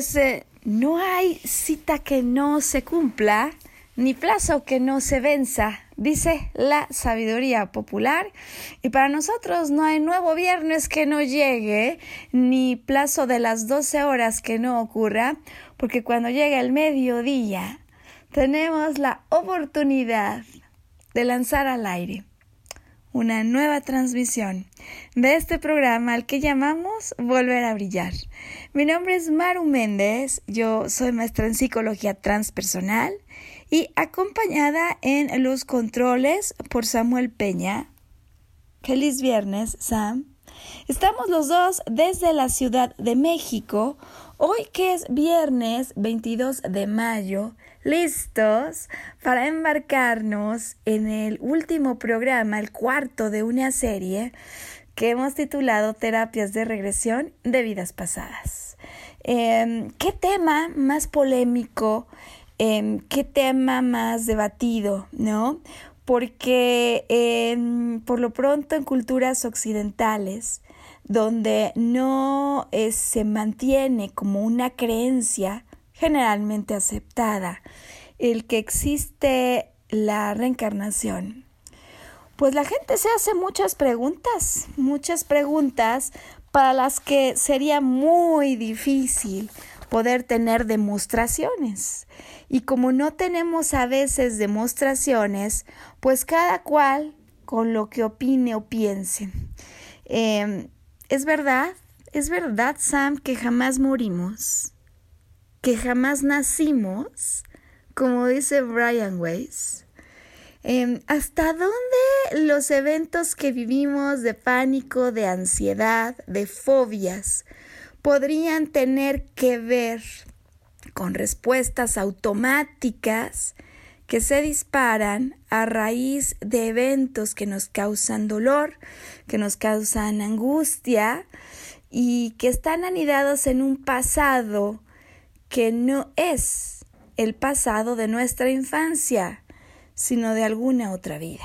Pues eh, no hay cita que no se cumpla, ni plazo que no se venza, dice la sabiduría popular. Y para nosotros no hay nuevo viernes que no llegue, ni plazo de las 12 horas que no ocurra, porque cuando llega el mediodía tenemos la oportunidad de lanzar al aire una nueva transmisión de este programa al que llamamos Volver a Brillar. Mi nombre es Maru Méndez, yo soy maestra en psicología transpersonal y acompañada en los controles por Samuel Peña. Feliz viernes, Sam. Estamos los dos desde la Ciudad de México, hoy que es viernes 22 de mayo listos para embarcarnos en el último programa, el cuarto de una serie que hemos titulado Terapias de Regresión de Vidas Pasadas. Em, ¿Qué tema más polémico? Em, ¿Qué tema más debatido? ¿No? Porque em, por lo pronto en culturas occidentales, donde no eh, se mantiene como una creencia generalmente aceptada, el que existe la reencarnación. Pues la gente se hace muchas preguntas, muchas preguntas para las que sería muy difícil poder tener demostraciones. Y como no tenemos a veces demostraciones, pues cada cual con lo que opine o piense. Em, es verdad, es verdad, Sam, que jamás morimos que jamás nacimos, como dice Brian Weiss. Em, ¿Hasta dónde los eventos que vivimos de pánico, de ansiedad, de fobias, podrían tener que ver con respuestas automáticas que se disparan a raíz de eventos que nos causan dolor, que nos causan angustia y que están anidados en un pasado que no es el pasado de nuestra infancia, sino de alguna otra vida.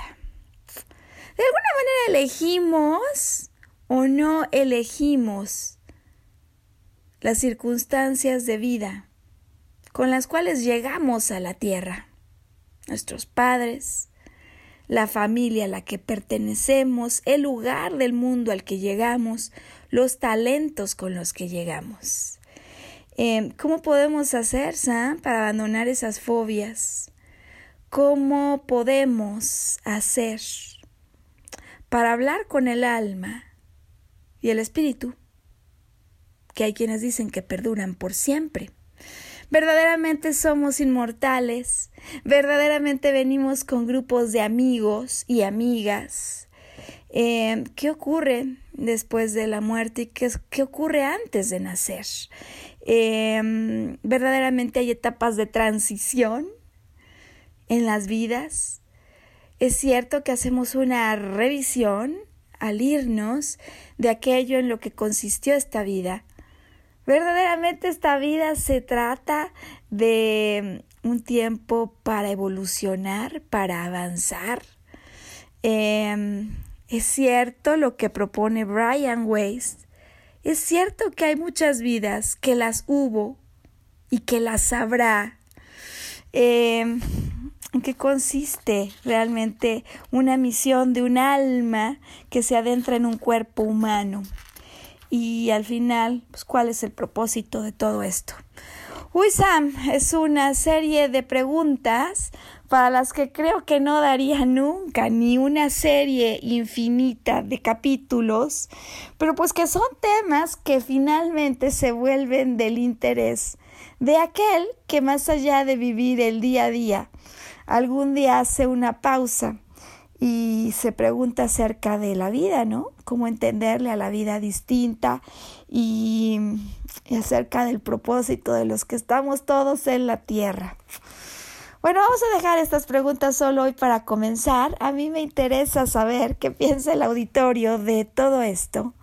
De alguna manera elegimos o no elegimos las circunstancias de vida con las cuales llegamos a la tierra. Nuestros padres, la familia a la que pertenecemos, el lugar del mundo al que llegamos, los talentos con los que llegamos. Em, ¿Cómo podemos hacer, Sam, para abandonar esas fobias? ¿Cómo podemos hacer para hablar con el alma y el espíritu? Que hay quienes dicen que perduran por siempre. Verdaderamente somos inmortales, verdaderamente venimos con grupos de amigos y amigas. Em, ¿Qué ocurre después de la muerte y qué, qué ocurre antes de nacer? Em, verdaderamente hay etapas de transición en las vidas. Es cierto que hacemos una revisión al irnos de aquello en lo que consistió esta vida. Verdaderamente esta vida se trata de un tiempo para evolucionar, para avanzar. Em, es cierto lo que propone Brian Weiss. Es cierto que hay muchas vidas, que las hubo y que las habrá. Em, ¿En qué consiste realmente una misión de un alma que se adentra en un cuerpo humano? Y al final, pues, ¿cuál es el propósito de todo esto? Uy, Sam, es una serie de preguntas para las que creo que no daría nunca ni una serie infinita de capítulos, pero pues que son temas que finalmente se vuelven del interés de aquel que más allá de vivir el día a día, algún día hace una pausa y se pregunta acerca de la vida, ¿no? Cómo entenderle a la vida distinta y, acerca del propósito de los que estamos todos en la tierra. Bueno, vamos a dejar estas preguntas solo hoy para comenzar. A mí me interesa saber qué piensa el auditorio de todo esto.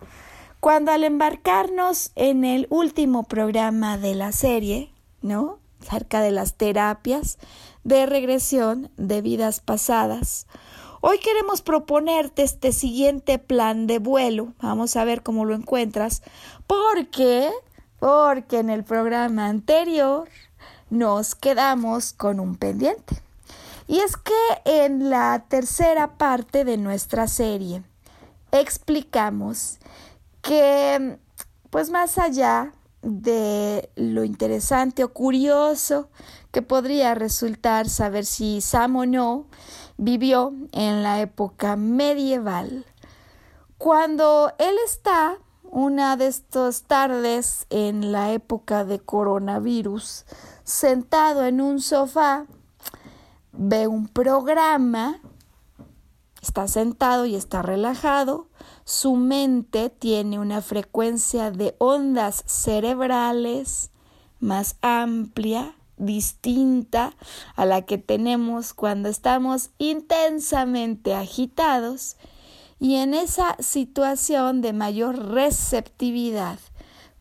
Cuando al embarcarnos en el último programa de la serie, ¿no? Acerca de las terapias de regresión de vidas pasadas, Hoy queremos proponerte este siguiente plan de vuelo. Vamos a ver cómo lo encuentras. Porque, porque en el programa anterior nos quedamos con un pendiente. Y es que en la tercera parte de nuestra serie explicamos que, pues más allá de lo interesante o curioso que podría resultar saber si Sam o no vivió en la época medieval. Cuando él está una de estas tardes en la época de coronavirus, sentado en un sofá, ve un programa, está sentado y está relajado, su mente tiene una frecuencia de ondas cerebrales más amplia, distinta a la que tenemos cuando estamos intensamente agitados y en esa situación de mayor receptividad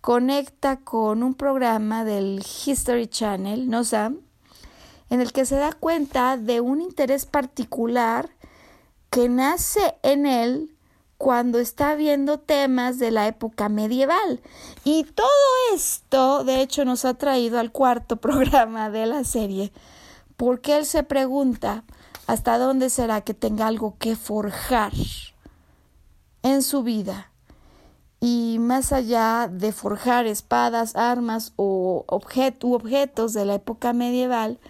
conecta con un programa del History Channel, ¿no Sam? En el que se da cuenta de un interés particular que nace en él cuando está viendo temas de la época medieval. Y todo esto, de hecho, nos ha traído al cuarto programa de la serie, porque él se pregunta hasta dónde será que tenga algo que forjar en su vida. Y más allá de forjar espadas, armas o objetos de la época medieval,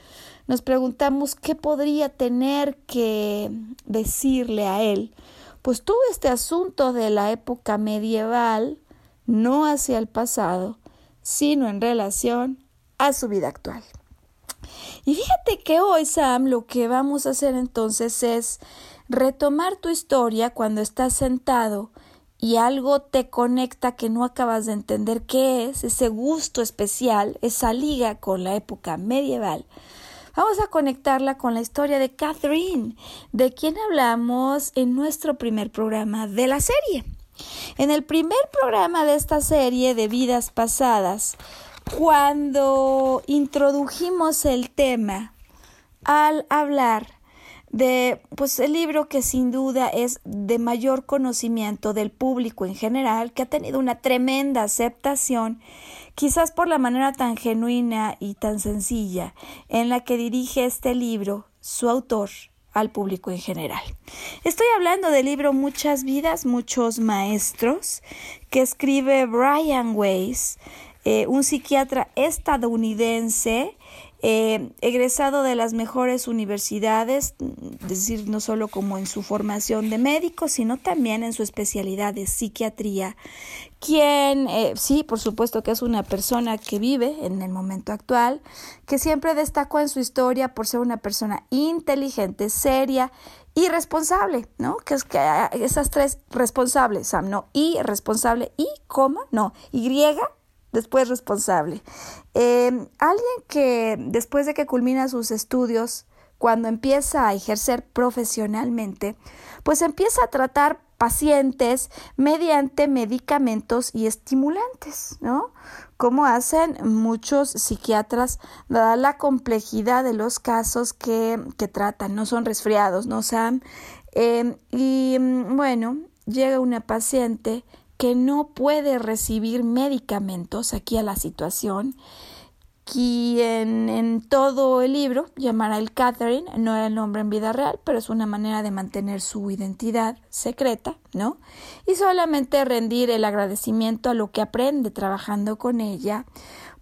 nos preguntamos qué podría tener que decirle a él pues todo este asunto de la época medieval, no hacia el pasado, sino en relación a su vida actual. Y fíjate que hoy, Sam, lo que vamos a hacer entonces es retomar tu historia cuando estás sentado y algo te conecta que no acabas de entender qué es, ese gusto especial, esa liga con la época medieval. Vamos a conectarla con la historia de Catherine, de quien hablamos en nuestro primer programa de la serie. En el primer programa de esta serie de vidas pasadas, cuando introdujimos el tema al hablar de pues el libro que sin duda es de mayor conocimiento del público en general, que ha tenido una tremenda aceptación quizás por la manera tan genuina y tan sencilla en la que dirige este libro su autor al público en general. Estoy hablando del libro Muchas vidas, muchos maestros, que escribe Brian Weiss, eh, un psiquiatra estadounidense eh, egresado de las mejores universidades, es decir, no solo como en su formación de médico, sino también en su especialidad de psiquiatría, quien eh, sí, por supuesto que es una persona que vive en el momento actual, que siempre destacó en su historia por ser una persona inteligente, seria y responsable, ¿no? Que es que ah, esas tres responsables, Sam, no, y responsable y coma, no, y después responsable. Em, alguien que después de que culmina sus estudios, cuando empieza a ejercer profesionalmente, pues empieza a tratar pacientes mediante medicamentos y estimulantes, ¿no? Como hacen muchos psiquiatras, dada la complejidad de los casos que, que tratan, no son resfriados, ¿no, Sam? Em, y mm, bueno, llega una paciente que no puede recibir medicamentos, aquí a la situación, quien en todo el libro llamará el Catherine, no era el nombre en vida real, pero es una manera de mantener su identidad secreta, ¿no? Y solamente rendir el agradecimiento a lo que aprende trabajando con ella,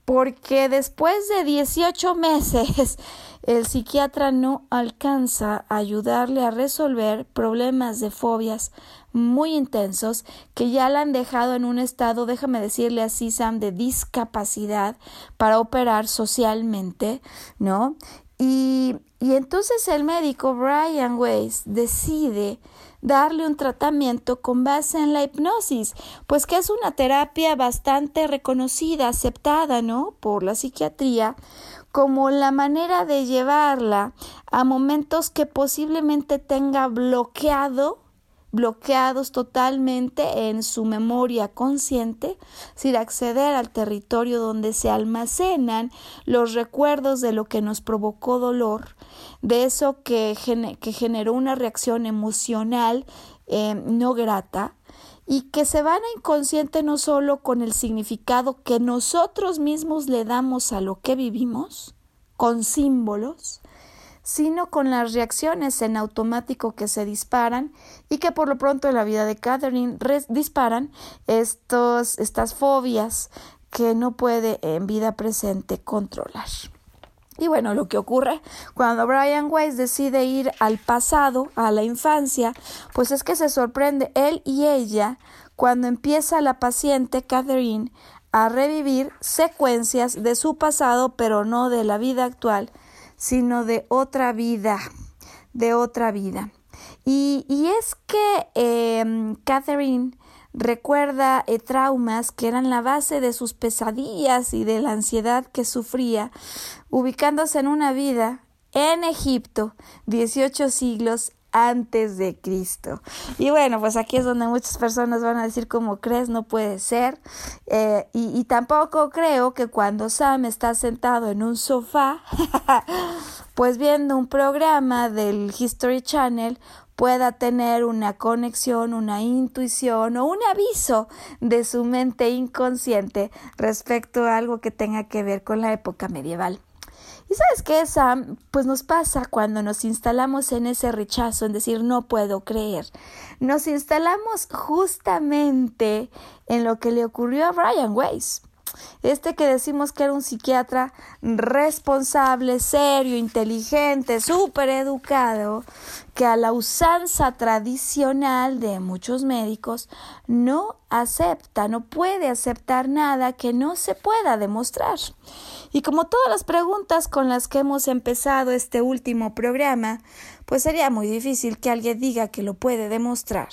porque después de 18 meses el psiquiatra no alcanza a ayudarle a resolver problemas de fobias muy intensos que ya la han dejado en un estado, déjame decirle así, Sam, de discapacidad para operar socialmente, ¿no? Y, y entonces el médico Brian Weiss decide darle un tratamiento con base en la hipnosis, pues que es una terapia bastante reconocida, aceptada, ¿no? Por la psiquiatría, como la manera de llevarla a momentos que posiblemente tenga bloqueado bloqueados totalmente en su memoria consciente, sin acceder al territorio donde se almacenan los recuerdos de lo que nos provocó dolor, de eso que, que generó una reacción emocional eh, no grata, y que se van a inconsciente no solo con el significado que nosotros mismos le damos a lo que vivimos, con símbolos, sino con las reacciones en automático que se disparan y que por lo pronto en la vida de Catherine disparan estos, estas fobias que no puede en vida presente controlar. Y bueno, lo que ocurre cuando Brian Weiss decide ir al pasado, a la infancia, pues es que se sorprende él y ella cuando empieza la paciente Catherine a revivir secuencias de su pasado, pero no de la vida actual, sino de otra vida, de otra vida. Y, es que em, Catherine recuerda eh, traumas que eran la base de sus pesadillas y de la ansiedad que sufría, ubicándose en una vida en Egipto, 18 siglos antes de Cristo. Y bueno, pues aquí es donde muchas personas van a decir, como crees? No puede ser. Eh, y, y, tampoco creo que cuando Sam está sentado en un sofá, pues viendo un programa del History Channel, pueda tener una conexión, una intuición o un aviso de su mente inconsciente respecto a algo que tenga que ver con la época medieval. Y sabes qué, Sam, pues nos pasa cuando nos instalamos en ese rechazo, en decir no puedo creer. Nos instalamos justamente en lo que le ocurrió a Brian Weiss. Este que decimos que era un psiquiatra responsable, serio, inteligente, súper educado, que a la usanza tradicional de muchos médicos no acepta, no puede aceptar nada que no se pueda demostrar. Y como todas las preguntas con las que hemos empezado este último programa, pues sería muy difícil que alguien diga que lo puede demostrar.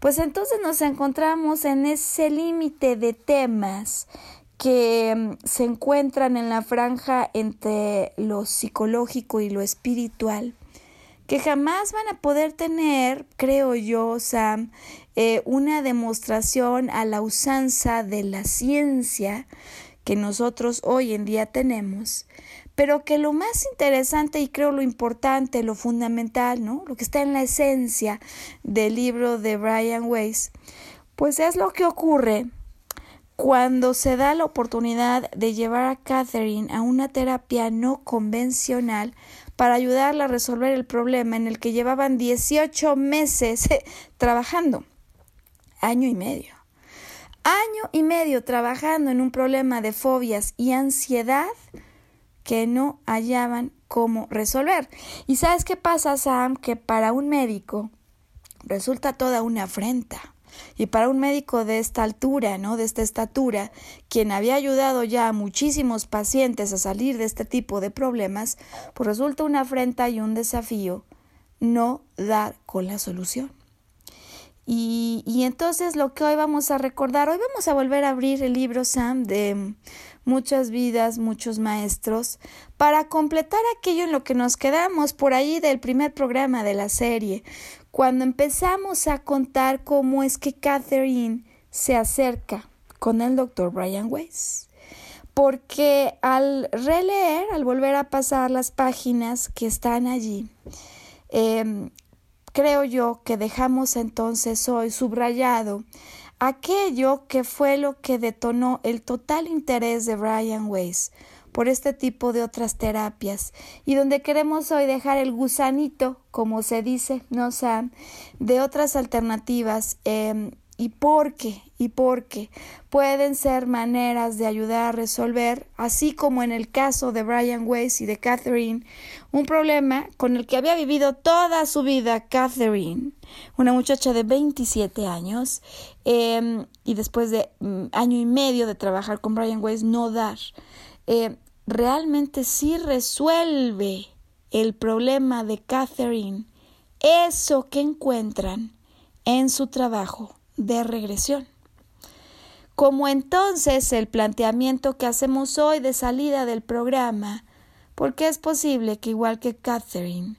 Pues entonces nos encontramos en ese límite de temas que mm, se encuentran en la franja entre lo psicológico y lo espiritual, que jamás van a poder tener, creo yo, Sam, eh, una demostración a la usanza de la ciencia que nosotros hoy en día tenemos, pero que lo más interesante y creo lo importante, lo fundamental, ¿no? Lo que está en la esencia del libro de Brian Weiss, pues es lo que ocurre cuando se da la oportunidad de llevar a Catherine a una terapia no convencional para ayudarla a resolver el problema en el que llevaban 18 meses trabajando, año y medio año y medio trabajando en un problema de fobias y ansiedad que no hallaban cómo resolver. ¿Y sabes qué pasa, Sam? Que para un médico resulta toda una afrenta. Y para un médico de esta altura, ¿no? De esta estatura, quien había ayudado ya a muchísimos pacientes a salir de este tipo de problemas, pues resulta una afrenta y un desafío no dar con la solución. Y, y, entonces lo que hoy vamos a recordar, hoy vamos a volver a abrir el libro Sam de muchas vidas, muchos maestros, para completar aquello en lo que nos quedamos por ahí del primer programa de la serie, cuando empezamos a contar cómo es que Catherine se acerca con el doctor Brian Weiss. Porque al releer, al volver a pasar las páginas que están allí, em, creo yo que dejamos entonces hoy subrayado aquello que fue lo que detonó el total interés de Brian Weiss por este tipo de otras terapias. Y donde queremos hoy dejar el gusanito, como se dice, no Sam, de otras alternativas eh, y por qué, y por qué. Pueden ser maneras de ayudar a resolver, así como en el caso de Brian Weiss y de Catherine, un problema con el que había vivido toda su vida Catherine, una muchacha de 27 años, eh, y después de mm, año y medio de trabajar con Brian Weiss, no dar. Eh, realmente sí resuelve el problema de Catherine, eso que encuentran en su trabajo de regresión. Como entonces el planteamiento que hacemos hoy de salida del programa, porque es posible que igual que Catherine,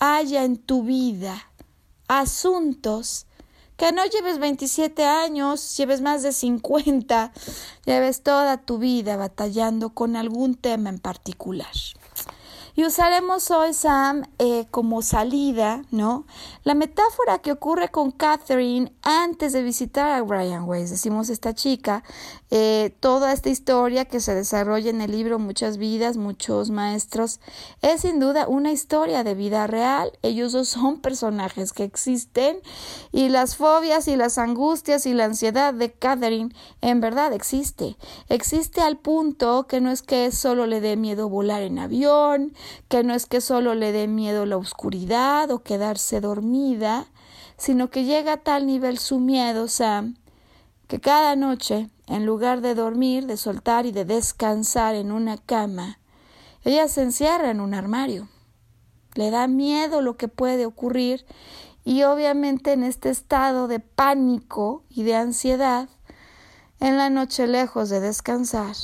haya en tu vida asuntos que no lleves 27 años, lleves más de 50, lleves toda tu vida batallando con algún tema en particular. Y usaremos hoy, Sam, eh, como salida, ¿no? La metáfora que ocurre con Catherine antes de visitar a Brian Weiss. Decimos esta chica, eh, toda esta historia que se desarrolla en el libro Muchas vidas, muchos maestros, es sin duda una historia de vida real. Ellos dos son personajes que existen y las fobias y las angustias y la ansiedad de Catherine en verdad existe. Existe al punto que no es que solo le dé miedo volar en avión, que no es que solo le dé miedo la oscuridad o quedarse dormida, sino que llega a tal nivel su miedo, Sam, que cada noche, en lugar de dormir, de soltar y de descansar en una cama, ella se encierra en un armario. Le da miedo lo que puede ocurrir y obviamente en este estado de pánico y de ansiedad, en la noche lejos de descansar,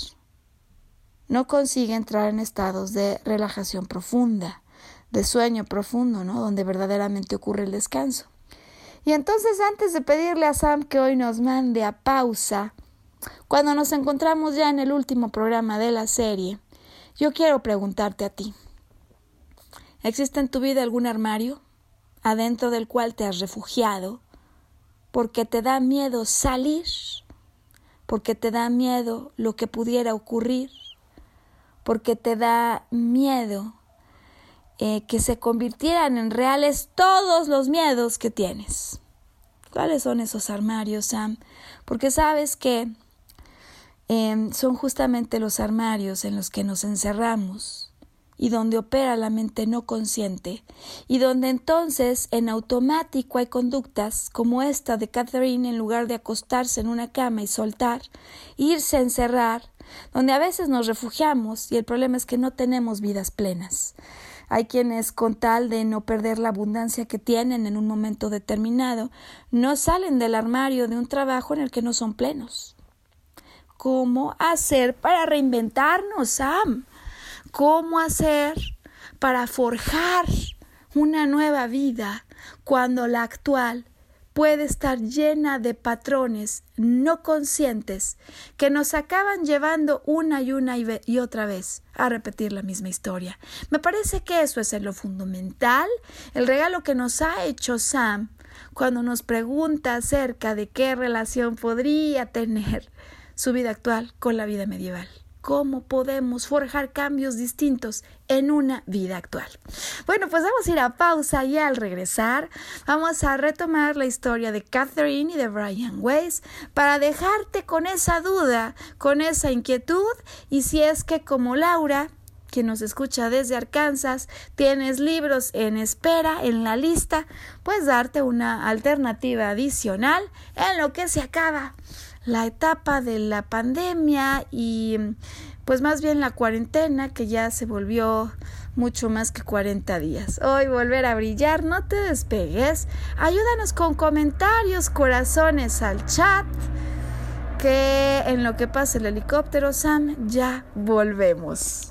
no consigue entrar en estados de relajación profunda, de sueño profundo, ¿no? Donde verdaderamente ocurre el descanso. Y entonces antes de pedirle a Sam que hoy nos mande a pausa, cuando nos encontramos ya en el último programa de la serie, yo quiero preguntarte a ti. ¿Existe en tu vida algún armario adentro del cual te has refugiado porque te da miedo salir, porque te da miedo lo que pudiera ocurrir, porque te da miedo eh, que se convirtieran en reales todos los miedos que tienes. ¿Cuáles son esos armarios, Sam? Porque sabes que em, son justamente los armarios en los que nos encerramos y donde opera la mente no consciente, y donde entonces en automático hay conductas como esta de Catherine en lugar de acostarse en una cama y soltar, irse a encerrar, donde a veces nos refugiamos y el problema es que no tenemos vidas plenas. Hay quienes, con tal de no perder la abundancia que tienen en un momento determinado, no salen del armario de un trabajo en el que no son plenos. ¿Cómo hacer para reinventarnos, Sam? cómo hacer para forjar una nueva vida cuando la actual puede estar llena de patrones no conscientes que nos acaban llevando una y una y, otra vez a repetir la misma historia. Me parece que eso es en lo fundamental, el regalo que nos ha hecho Sam cuando nos pregunta acerca de qué relación podría tener su vida actual con la vida medieval cómo podemos forjar cambios distintos en una vida actual. Bueno, pues vamos a ir a pausa y al regresar vamos a retomar la historia de Catherine y de Brian Weiss para dejarte con esa duda, con esa inquietud y si es que como Laura que nos escucha desde Arkansas, tienes libros en espera en la lista, pues darte una alternativa adicional en lo que se acaba la etapa de la pandemia y pues más bien la cuarentena que ya se volvió mucho más que 40 días. Hoy volver a brillar, no te despegues. Ayúdanos con comentarios, corazones al chat. Que en lo que pasa el helicóptero, Sam, ya volvemos.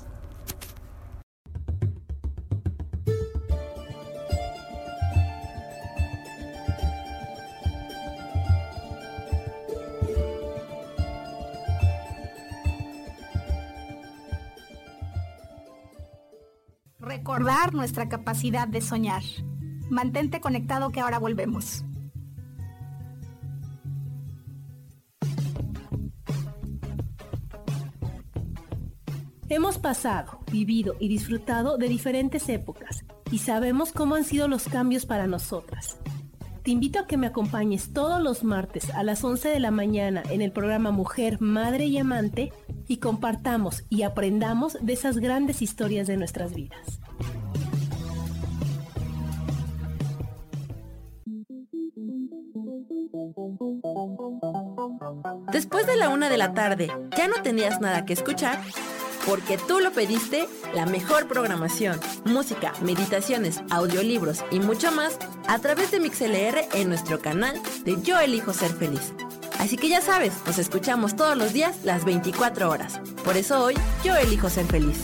Nuestra capacidad de soñar. Mantente conectado que ahora volvemos. Hemos pasado, vivido y disfrutado de diferentes épocas y sabemos cómo han sido los cambios para nosotras. Te invito a que me acompañes todos los martes a las 11 de la mañana en el programa Mujer, Madre y Amante y compartamos y aprendamos de esas grandes historias de nuestras vidas. Después de la una de la tarde, ¿ya no tenías nada que escuchar? Porque tú lo pediste, la mejor programación, música, meditaciones, audiolibros y mucho más a través de MixLR en nuestro canal de Yo Elijo Ser Feliz. Así que ya sabes, nos escuchamos todos los días las 24 horas. Por eso hoy yo elijo ser feliz.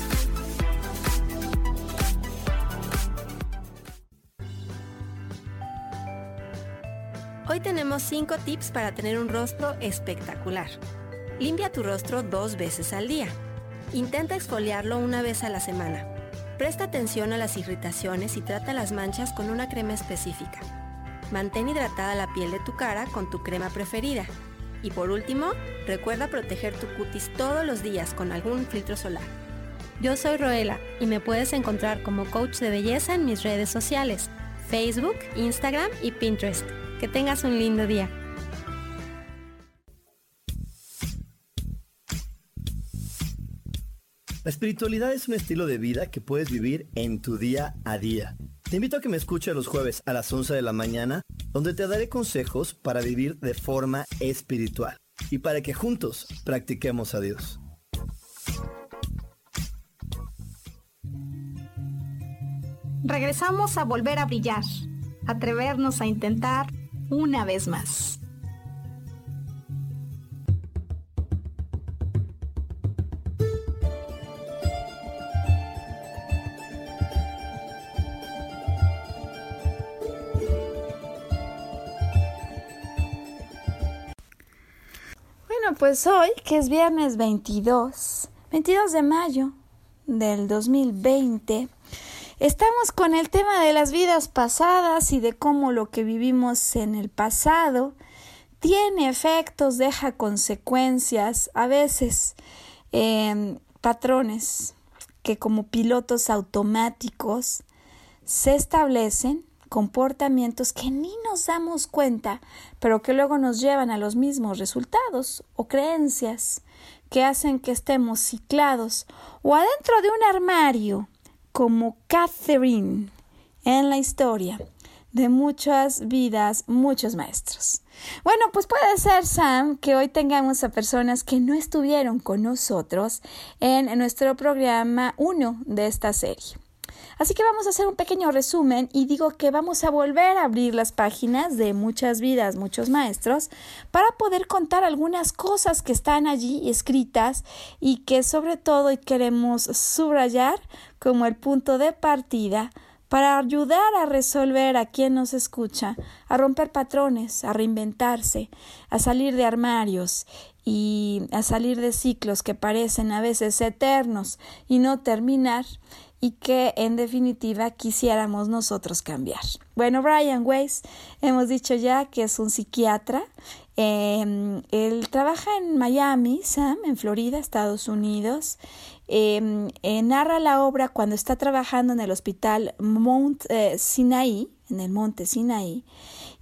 Hoy tenemos 5 tips para tener un rostro espectacular. Limpia tu rostro dos veces al día. Intenta exfoliarlo una vez a la semana. Presta atención a las irritaciones y trata las manchas con una crema específica. Mantén hidratada la piel de tu cara con tu crema preferida. Y por último, recuerda proteger tu cutis todos los días con algún filtro solar. Yo soy Roela y me puedes encontrar como coach de belleza en mis redes sociales, Facebook, Instagram y Pinterest. Que tengas un lindo día. La espiritualidad es un estilo de vida que puedes vivir en tu día a día. Te invito a que me escuches los jueves a las 11 de la mañana, donde te daré consejos para vivir de forma espiritual y para que juntos practiquemos a Dios. Regresamos a volver a brillar, atrevernos a intentar una vez más. Bueno, pues hoy, que es viernes 22, 22 de mayo del 2020, Estamos con el tema de las vidas pasadas y de cómo lo que vivimos en el pasado tiene efectos, deja consecuencias, a veces em, patrones que como pilotos automáticos se establecen comportamientos que ni nos damos cuenta, pero que luego nos llevan a los mismos resultados o creencias que hacen que estemos ciclados o adentro de un armario como Catherine en la historia de muchas vidas, muchos maestros. Bueno, pues puede ser, Sam, que hoy tengamos a personas que no estuvieron con nosotros en nuestro programa 1 de esta serie. Así que vamos a hacer un pequeño resumen y digo que vamos a volver a abrir las páginas de muchas vidas, muchos maestros, para poder contar algunas cosas que están allí escritas y que sobre todo queremos subrayar como el punto de partida para ayudar a resolver a quien nos escucha, a romper patrones, a reinventarse, a salir de armarios y a salir de ciclos que parecen a veces eternos y no terminar y que en definitiva quisiéramos nosotros cambiar. Bueno, Brian Weiss, hemos dicho ya que es un psiquiatra. Em, él trabaja en Miami, Sam, en Florida, Estados Unidos. Em, eh, narra la obra cuando está trabajando en el hospital Mount eh, Sinai, en el monte Sinai,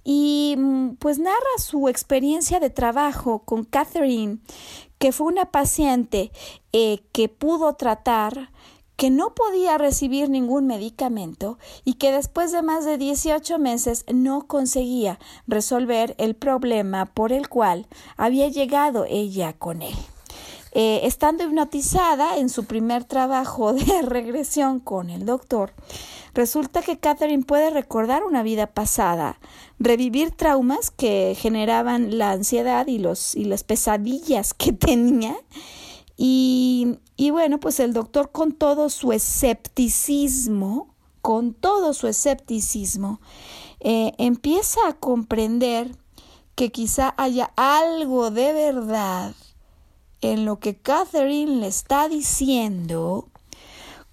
y mm, pues narra su experiencia de trabajo con Catherine, que fue una paciente eh, que pudo tratar que no podía recibir ningún medicamento y que después de más de 18 meses no conseguía resolver el problema por el cual había llegado ella con él. Eh, estando hipnotizada en su primer trabajo de regresión con el doctor, resulta que Catherine puede recordar una vida pasada, revivir traumas que generaban la ansiedad y, los, y las pesadillas que tenía y, bueno, pues el doctor con todo su escepticismo, con todo su escepticismo, eh, empieza a comprender que quizá haya algo de verdad en lo que Catherine le está diciendo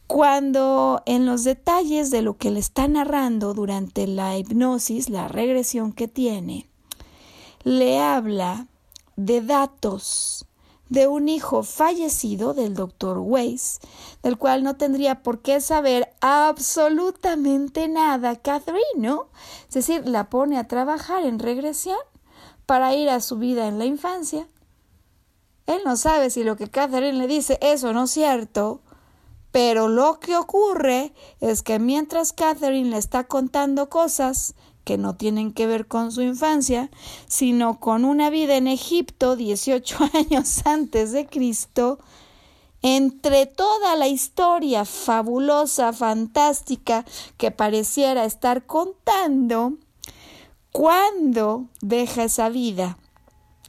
cuando en los detalles de lo que le está narrando durante la hipnosis, la regresión que tiene, le habla de datos de un hijo fallecido del doctor Weiss, del cual no tendría por qué saber absolutamente nada Catherine, ¿no? Es decir, la pone a trabajar en regresión para ir a su vida en la infancia. Él no sabe si lo que Catherine le dice es o no cierto, pero lo que ocurre es que mientras Catherine le está contando cosas que no tienen que ver con su infancia, sino con una vida en Egipto 18 años antes de Cristo, entre toda la historia fabulosa, fantástica que pareciera estar contando, cuando deja esa vida,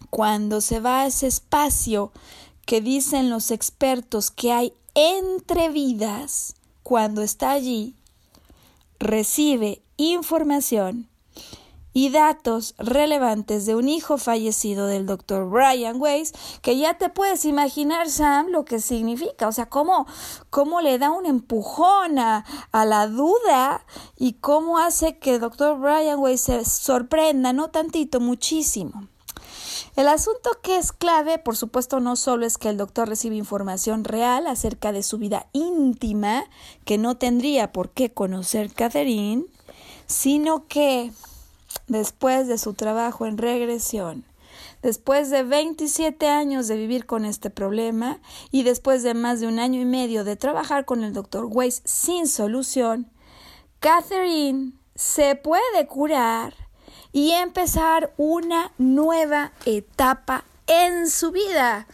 cuando se va a ese espacio que dicen los expertos que hay entre vidas, cuando está allí, recibe información y datos relevantes de un hijo fallecido del doctor Brian Weiss, que ya te puedes imaginar, Sam, lo que significa, o sea, cómo, cómo le da un empujón a, la duda y cómo hace que el doctor Brian Weiss se sorprenda, no tantito, muchísimo. El asunto que es clave, por supuesto, no solo es que el doctor recibe información real acerca de su vida íntima, que no tendría por qué conocer Catherine, sino que después de su trabajo en regresión, después de 27 años de vivir con este problema y después de más de un año y medio de trabajar con el doctor Weiss sin solución, Catherine se puede curar y empezar una nueva etapa en su vida.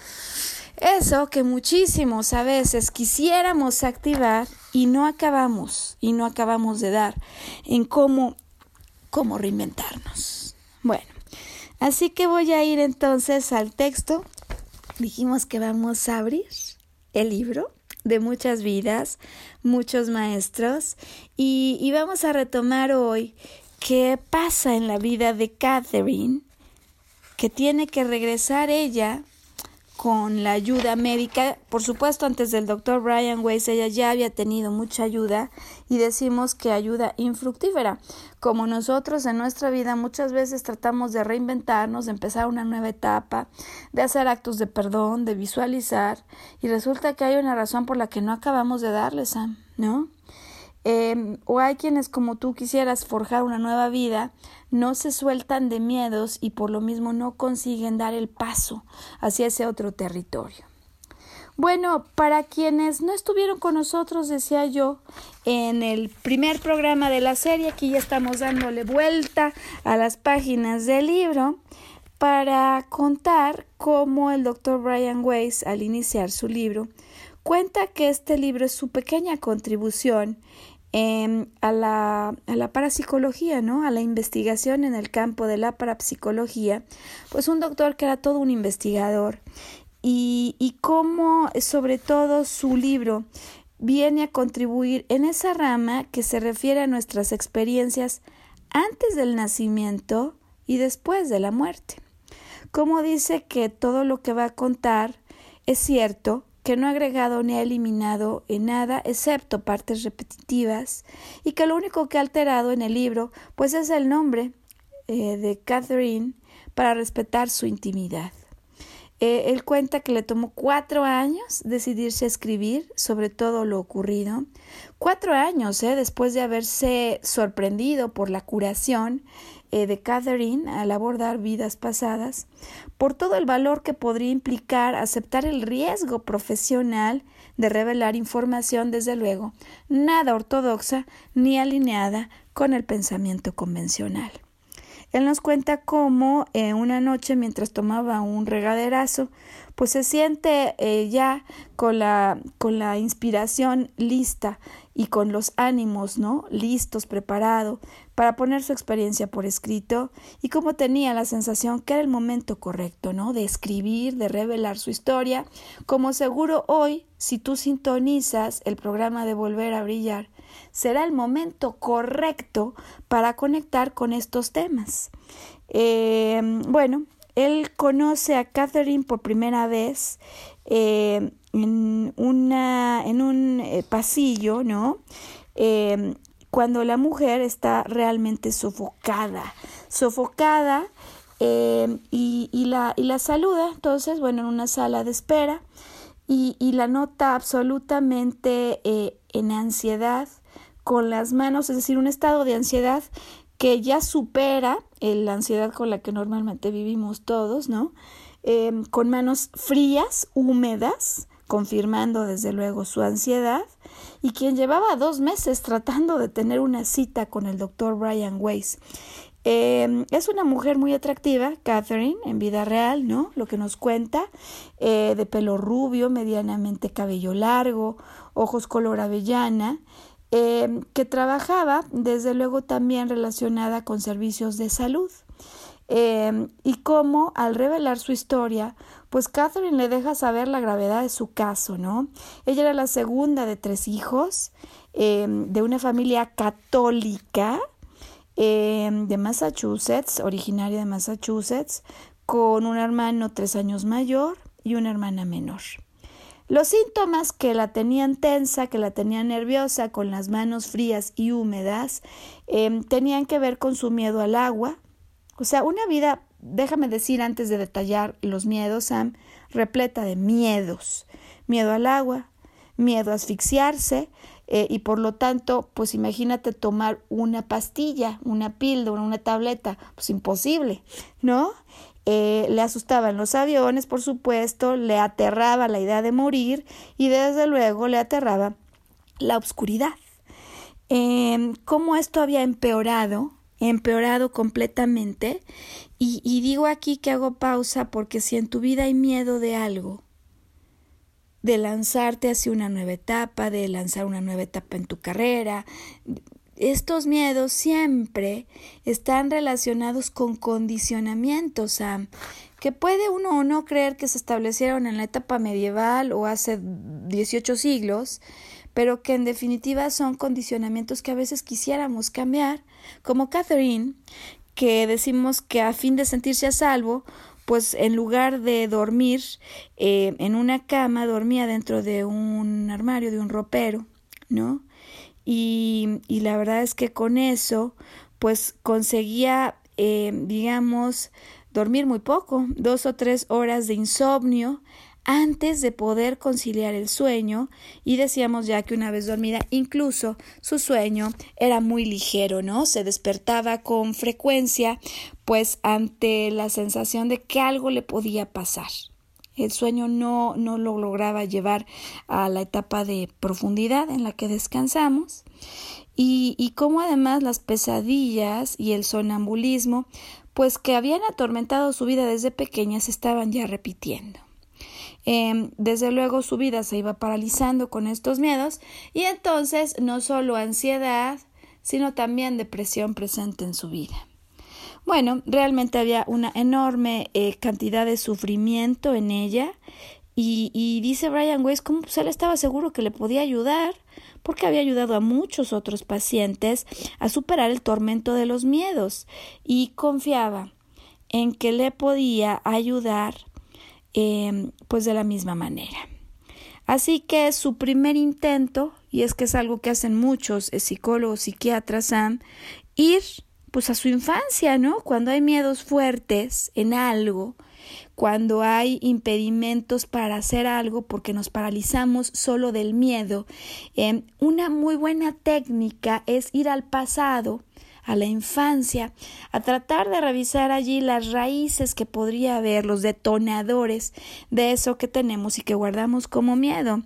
Eso que muchísimos a veces quisiéramos activar y no acabamos, y no acabamos de dar en cómo, cómo reinventarnos. Bueno, así que voy a ir entonces al texto. Dijimos que vamos a abrir el libro de muchas vidas, muchos maestros, y, y vamos a retomar hoy qué pasa en la vida de Catherine, que tiene que regresar ella con la ayuda médica. Por supuesto, antes del doctor Brian Weiss, ella ya había tenido mucha ayuda y decimos que ayuda infructífera. Como nosotros en nuestra vida muchas veces tratamos de reinventarnos, de empezar una nueva etapa, de hacer actos de perdón, de visualizar, y resulta que hay una razón por la que no acabamos de darle, Sam, ¿no? Em, o hay quienes como tú quisieras forjar una nueva vida, no se sueltan de miedos y por lo mismo no consiguen dar el paso hacia ese otro territorio. Bueno, para quienes no estuvieron con nosotros, decía yo, en el primer programa de la serie, aquí ya estamos dándole vuelta a las páginas del libro para contar cómo el doctor Brian Weiss, al iniciar su libro, cuenta que este libro es su pequeña contribución Em, a, la, a la parapsicología, ¿no? A la investigación en el campo de la parapsicología, pues un doctor que era todo un investigador y, y cómo sobre todo su libro viene a contribuir en esa rama que se refiere a nuestras experiencias antes del nacimiento y después de la muerte. Como dice que todo lo que va a contar es cierto, que no ha agregado ni ha eliminado en nada excepto partes repetitivas y que lo único que ha alterado en el libro pues es el nombre eh, de Catherine para respetar su intimidad. Eh, él cuenta que le tomó cuatro años decidirse a escribir sobre todo lo ocurrido. Cuatro años eh, después de haberse sorprendido por la curación eh, de Catherine al abordar vidas pasadas, por todo el valor que podría implicar aceptar el riesgo profesional de revelar información, desde luego, nada ortodoxa ni alineada con el pensamiento convencional. Él nos cuenta cómo eh, una noche mientras tomaba un regaderazo, pues se siente eh, ya con la, con la inspiración lista y con los ánimos, ¿no? Listos, preparado para poner su experiencia por escrito y cómo tenía la sensación que era el momento correcto, ¿no? De escribir, de revelar su historia, como seguro hoy, si tú sintonizas el programa de Volver a Brillar, será el momento correcto para conectar con estos temas. Eh, bueno, él conoce a Catherine por primera vez eh, en, una, en un eh, pasillo, ¿no? Em, cuando la mujer está realmente sofocada, sofocada em, y, la, y, la, saluda, entonces, bueno, en una sala de espera y, y la nota absolutamente eh, en ansiedad, con las manos, es decir, un estado de ansiedad que ya supera la ansiedad con la que normalmente vivimos todos, ¿no? Em, con manos frías, húmedas, confirmando desde luego su ansiedad, y quien llevaba dos meses tratando de tener una cita con el doctor Brian Weiss. Em, es una mujer muy atractiva, Catherine, en vida real, ¿no? Lo que nos cuenta, eh, de pelo rubio, medianamente cabello largo, ojos color avellana, em, que trabajaba, desde luego, también relacionada con servicios de salud. Em, y cómo al revelar su historia, pues Catherine le deja saber la gravedad de su caso, ¿no? Ella era la segunda de tres hijos, em, de una familia católica em, de Massachusetts, originaria de Massachusetts, con un hermano tres años mayor y una hermana menor. Los síntomas que la tenían tensa, que la tenían nerviosa, con las manos frías y húmedas, tenían que ver con su miedo al agua, o sea, una vida, déjame decir antes de detallar los miedos, Sam, repleta de miedos. Miedo al agua, miedo a asfixiarse eh, y por lo tanto, pues imagínate tomar una pastilla, una píldora, una tableta, pues imposible, ¿no? Eh, le asustaban los aviones, por supuesto, le aterraba la idea de morir y desde luego le aterraba la oscuridad. Eh, ¿Cómo esto había empeorado? Empeorado completamente. Y, digo aquí que hago pausa porque si en tu vida hay miedo de algo, de lanzarte hacia una nueva etapa, de lanzar una nueva etapa en tu carrera, estos miedos siempre están relacionados con condicionamientos, Sam, que puede uno o no creer que se establecieron en la etapa medieval o hace 18 siglos, pero que en definitiva son condicionamientos que a veces quisiéramos cambiar, como Catherine, que decimos que a fin de sentirse a salvo, pues en lugar de dormir eh, en una cama, dormía dentro de un armario, de un ropero, ¿no? Y, y la verdad es que con eso, pues conseguía, eh, digamos, dormir muy poco, dos o tres horas de insomnio, antes de poder conciliar el sueño y decíamos ya que una vez dormida incluso su sueño era muy ligero, ¿no? Se despertaba con frecuencia pues ante la sensación de que algo le podía pasar. El sueño no, no lo lograba llevar a la etapa de profundidad en la que descansamos y, y como además las pesadillas y el sonambulismo pues que habían atormentado su vida desde pequeña se estaban ya repitiendo. Em, desde luego su vida se iba paralizando con estos miedos y entonces no solo ansiedad, sino también depresión presente en su vida. Bueno, realmente había una enorme eh, cantidad de sufrimiento en ella y, dice Brian Weiss cómo pues, él estaba seguro que le podía ayudar porque había ayudado a muchos otros pacientes a superar el tormento de los miedos y confiaba en que le podía ayudar Em, pues de la misma manera. Así que su primer intento, y es que es algo que hacen muchos eh, psicólogos, psiquiatras, ir pues a su infancia, ¿no? Cuando hay miedos fuertes en algo, cuando hay impedimentos para hacer algo porque nos paralizamos solo del miedo. Em, una muy buena técnica es ir al pasado a la infancia, a tratar de revisar allí las raíces que podría haber, los detonadores de eso que tenemos y que guardamos como miedo.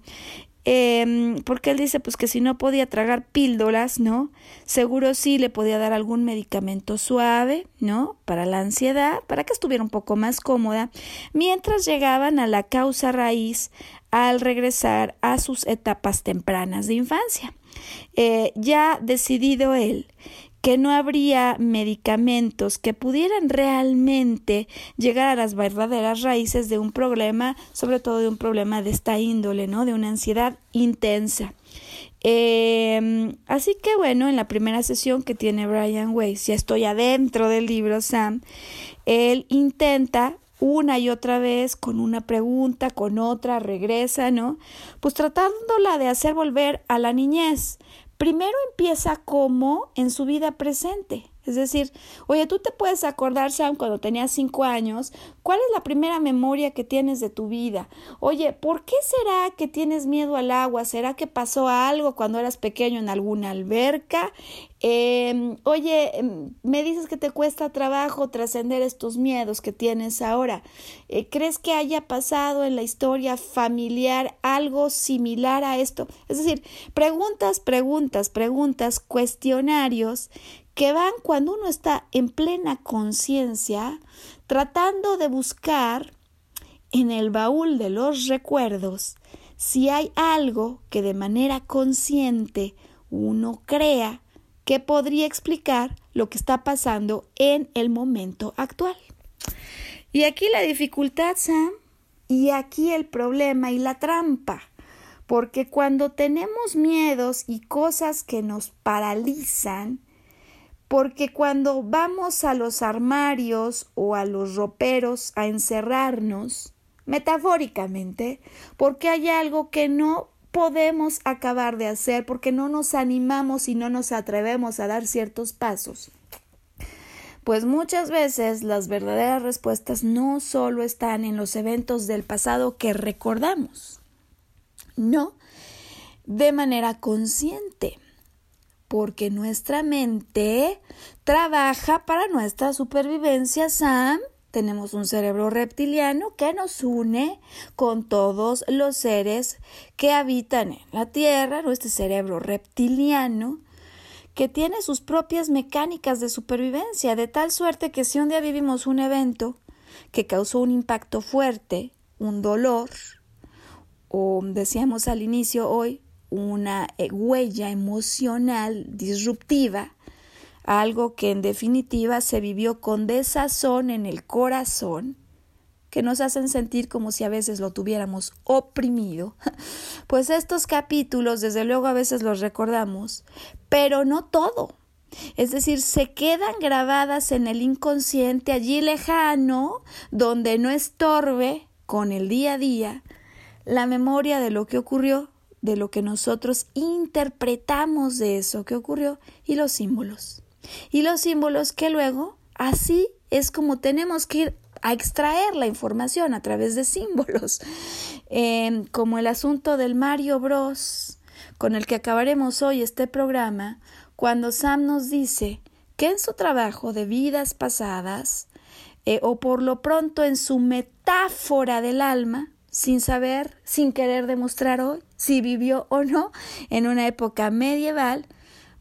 Eh, porque él dice pues que si no podía tragar píldoras, ¿no? Seguro sí le podía dar algún medicamento suave, ¿no? Para la ansiedad, para que estuviera un poco más cómoda, mientras llegaban a la causa raíz al regresar a sus etapas tempranas de infancia. Eh, ya decidido él que no habría medicamentos que pudieran realmente llegar a las verdaderas raíces de un problema, sobre todo de un problema de esta índole, ¿no? De una ansiedad intensa. Em, así que bueno, en la primera sesión que tiene Brian Weiss, ya estoy adentro del libro Sam, él intenta una y otra vez con una pregunta, con otra, regresa, ¿no? Pues tratándola de hacer volver a la niñez. Primero empieza como en su vida presente. Es decir, oye, tú te puedes acordar, Sam, cuando tenías cinco años, ¿cuál es la primera memoria que tienes de tu vida? Oye, ¿por qué será que tienes miedo al agua? ¿Será que pasó algo cuando eras pequeño en alguna alberca? Em, oye, em, me dices que te cuesta trabajo trascender estos miedos que tienes ahora. Eh, ¿Crees que haya pasado en la historia familiar algo similar a esto? Es decir, preguntas, preguntas, preguntas, cuestionarios que van cuando uno está en plena conciencia, tratando de buscar en el baúl de los recuerdos si hay algo que de manera consciente uno crea que podría explicar lo que está pasando en el momento actual. Y aquí la dificultad, Sam, y aquí el problema y la trampa, porque cuando tenemos miedos y cosas que nos paralizan, porque cuando vamos a los armarios o a los roperos a encerrarnos, metafóricamente, porque hay algo que no podemos acabar de hacer, porque no nos animamos y no nos atrevemos a dar ciertos pasos. Pues muchas veces las verdaderas respuestas no solo están en los eventos del pasado que recordamos, no, de manera consciente porque nuestra mente trabaja para nuestra supervivencia, Sam. Tenemos un cerebro reptiliano que nos une con todos los seres que habitan en la Tierra, nuestro cerebro reptiliano, que tiene sus propias mecánicas de supervivencia, de tal suerte que si un día vivimos un evento que causó un impacto fuerte, un dolor, o decíamos al inicio hoy, una eh, huella emocional disruptiva, algo que en definitiva se vivió con desazón en el corazón, que nos hacen sentir como si a veces lo tuviéramos oprimido. Pues estos capítulos, desde luego, a veces los recordamos, pero no todo. Es decir, se quedan grabadas en el inconsciente allí lejano, donde no estorbe con el día a día la memoria de lo que ocurrió de lo que nosotros interpretamos de eso que ocurrió y los símbolos. Y los símbolos que luego, así es como tenemos que ir a extraer la información a través de símbolos, em, como el asunto del Mario Bros, con el que acabaremos hoy este programa, cuando Sam nos dice que en su trabajo de vidas pasadas, eh, o por lo pronto en su metáfora del alma, sin saber, sin querer demostrar hoy si vivió o no en una época medieval,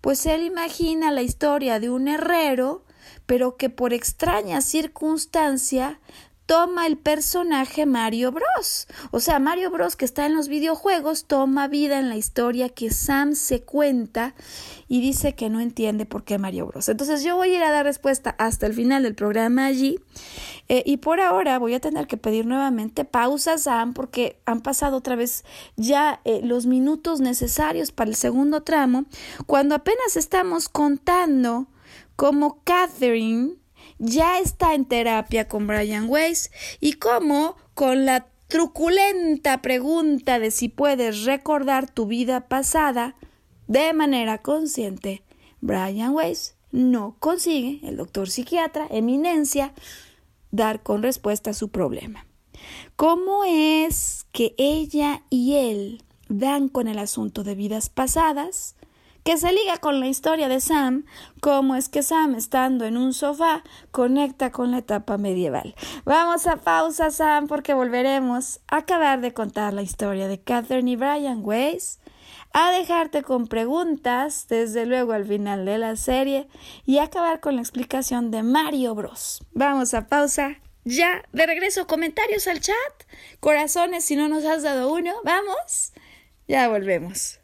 pues él imagina la historia de un herrero, pero que por extraña circunstancia toma el personaje Mario Bros. O sea, Mario Bros que está en los videojuegos toma vida en la historia que Sam se cuenta y dice que no entiende por qué Mario Bros. Entonces yo voy a ir a dar respuesta hasta el final del programa allí eh, y por ahora voy a tener que pedir nuevamente pausa Sam porque han pasado otra vez ya eh, los minutos necesarios para el segundo tramo cuando apenas estamos contando cómo Catherine ya está en terapia con Brian Weiss y cómo con la truculenta pregunta de si puedes recordar tu vida pasada de manera consciente, Brian Weiss no consigue, el doctor psiquiatra, eminencia, dar con respuesta a su problema. ¿Cómo es que ella y él dan con el asunto de vidas pasadas? Que se liga con la historia de Sam, cómo es que Sam, estando en un sofá, conecta con la etapa medieval. Vamos a pausa, Sam, porque volveremos a acabar de contar la historia de Catherine y Brian Weiss, a dejarte con preguntas, desde luego al final de la serie, y acabar con la explicación de Mario Bros. Vamos a pausa. Ya, de regreso, comentarios al chat, corazones si no nos has dado uno, vamos, ya volvemos.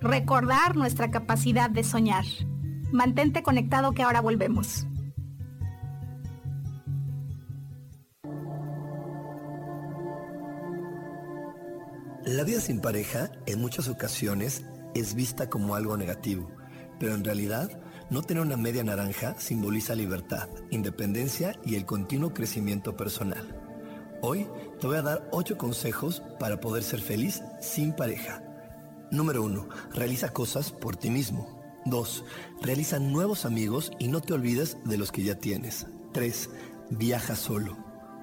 recordar nuestra capacidad de soñar. Mantente conectado que ahora volvemos. La vida sin pareja en muchas ocasiones es vista como algo negativo, pero en realidad no tener una media naranja simboliza libertad, independencia y el continuo crecimiento personal. Hoy te voy a dar 8 consejos para poder ser feliz sin pareja. Número 1. Realiza cosas por ti mismo. 2. Realiza nuevos amigos y no te olvides de los que ya tienes. 3. Viaja solo.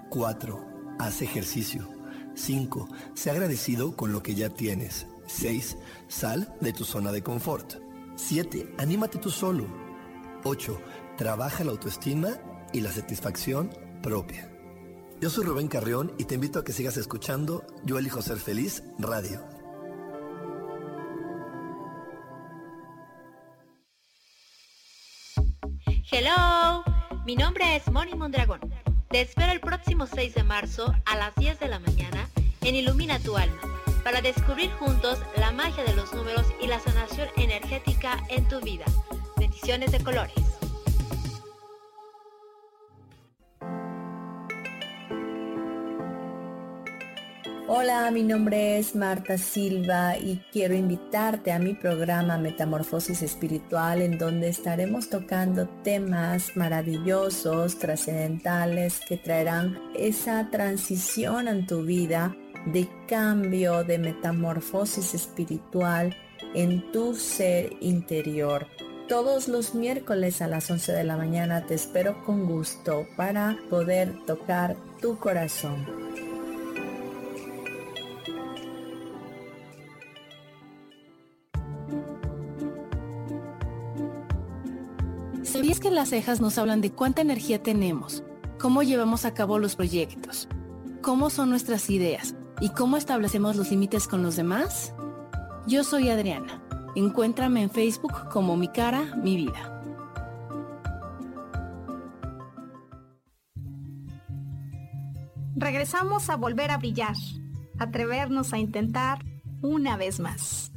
4. Haz ejercicio. 5. Sé agradecido con lo que ya tienes. 6. Sal de tu zona de confort. 7. Anímate tú solo. 8. Trabaja la autoestima y la satisfacción propia. Yo soy Rubén Carrión y te invito a que sigas escuchando Yo elijo ser feliz radio. Hello, mi nombre es Moni Mondragón. Te espero el próximo 6 de marzo a las 10 de la mañana en Ilumina tu alma para descubrir juntos la magia de los números y la sanación energética en tu vida. Bendiciones de colores. Hola, mi nombre es Marta Silva y quiero invitarte a mi programa Metamorfosis Espiritual en donde estaremos tocando temas maravillosos, trascendentales que traerán esa transición en tu vida de cambio, de metamorfosis espiritual en tu ser interior. Todos los miércoles a las 11 de la mañana te espero con gusto para poder tocar tu corazón. ¿Sabías que las cejas nos hablan de cuánta energía tenemos, cómo llevamos a cabo los proyectos, cómo son nuestras ideas y cómo establecemos los límites con los demás? Yo soy Adriana. Encuéntrame en Facebook como Mi Cara, Mi Vida. Regresamos a volver a brillar, atrevernos a intentar una vez más.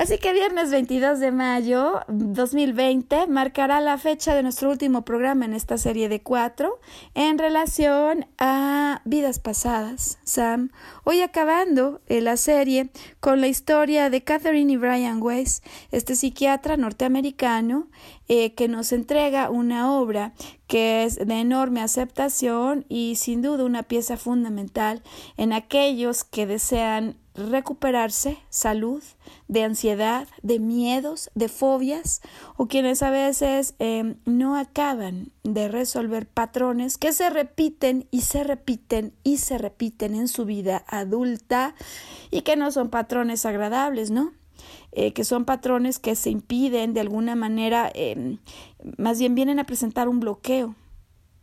Así que viernes 22 de mayo 2020 marcará la fecha de nuestro último programa en esta serie de cuatro en relación a vidas pasadas. Sam, hoy acabando eh, la serie con la historia de Catherine y Brian Weiss, este psiquiatra norteamericano eh, que nos entrega una obra que es de enorme aceptación y sin duda una pieza fundamental en aquellos que desean recuperarse salud de ansiedad, de miedos, de fobias o quienes a veces em, no acaban de resolver patrones que se repiten y se repiten y se repiten en su vida adulta y que no son patrones agradables, ¿no? Eh, que son patrones que se impiden de alguna manera, em, más bien vienen a presentar un bloqueo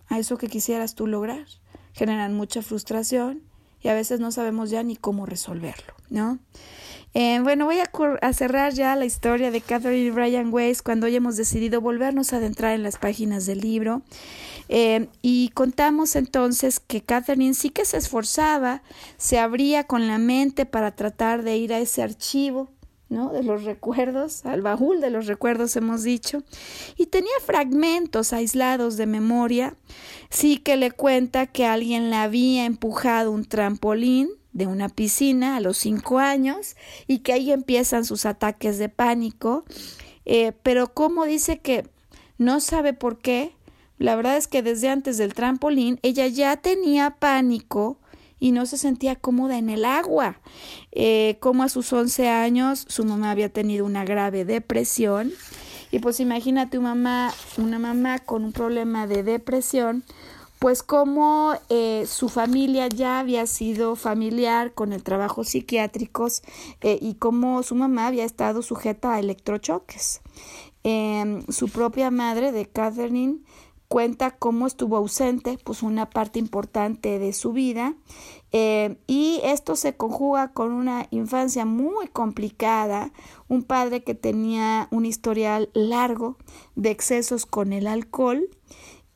a eso que quisieras tú lograr. Generan mucha frustración a veces no sabemos ya ni cómo resolverlo, ¿no? Eh, bueno, voy a, cerrar ya la historia de Catherine y Brian Weiss cuando hoy hemos decidido volvernos a adentrar en las páginas del libro. Eh, y contamos entonces que Catherine sí que se esforzaba, se abría con la mente para tratar de ir a ese archivo ¿no? de los recuerdos, al baúl de los recuerdos hemos dicho, y tenía fragmentos aislados de memoria, sí que le cuenta que alguien le había empujado un trampolín de una piscina a los cinco años y que ahí empiezan sus ataques de pánico, eh, pero como dice que no sabe por qué, la verdad es que desde antes del trampolín ella ya tenía pánico y no se sentía cómoda en el agua. Eh, como a sus 11 años su mamá había tenido una grave depresión y pues imagínate una mamá, una mamá con un problema de depresión, pues como eh, su familia ya había sido familiar con el trabajo psiquiátricos eh, y como su mamá había estado sujeta a electrochoques. Em, su propia madre de Catherine cuenta cómo estuvo ausente, pues una parte importante de su vida, eh, y esto se conjuga con una infancia muy complicada, un padre que tenía un historial largo de excesos con el alcohol,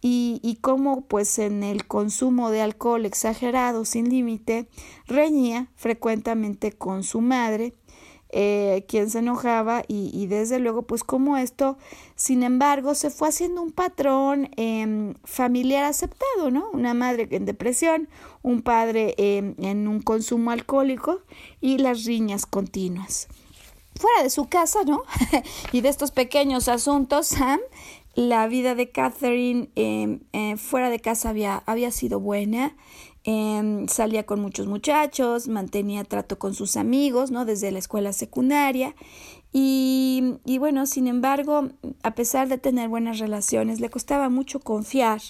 y, y cómo pues en el consumo de alcohol exagerado sin límite reñía frecuentemente con su madre eh, quien se enojaba y, desde luego pues como esto sin embargo se fue haciendo un patrón em, familiar aceptado no una madre en depresión un padre em, en un consumo alcohólico y las riñas continuas. Fuera de su casa no y de estos pequeños asuntos Sam la vida de Catherine em, eh, fuera de casa había, había sido buena Em, salía con muchos muchachos, mantenía trato con sus amigos, ¿no? Desde la escuela secundaria. Y, y bueno, sin embargo, a pesar de tener buenas relaciones, le costaba mucho confiar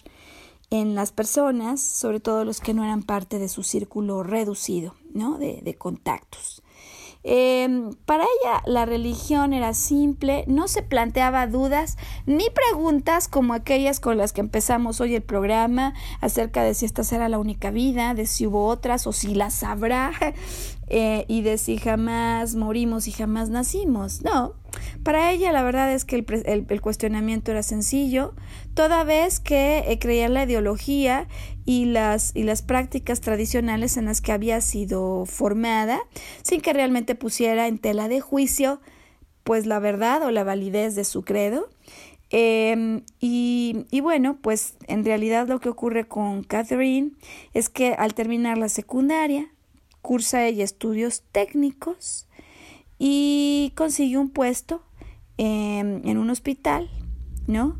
en las personas, sobre todo los que no eran parte de su círculo reducido, ¿no? De, de contactos. Em, para ella la religión era simple, no se planteaba dudas ni preguntas como aquellas con las que empezamos hoy el programa acerca de si esta será la única vida, de si hubo otras o si las habrá eh, y de si jamás morimos y jamás nacimos. No, para ella la verdad es que el, cuestionamiento era sencillo, toda vez que eh, creía en la ideología y las, y las prácticas tradicionales en las que había sido formada, sin que realmente pusiera en tela de juicio pues la verdad o la validez de su credo. Em, y, y, bueno, pues en realidad lo que ocurre con Catherine es que al terminar la secundaria, cursa ella estudios técnicos y consigue un puesto en un hospital, ¿no?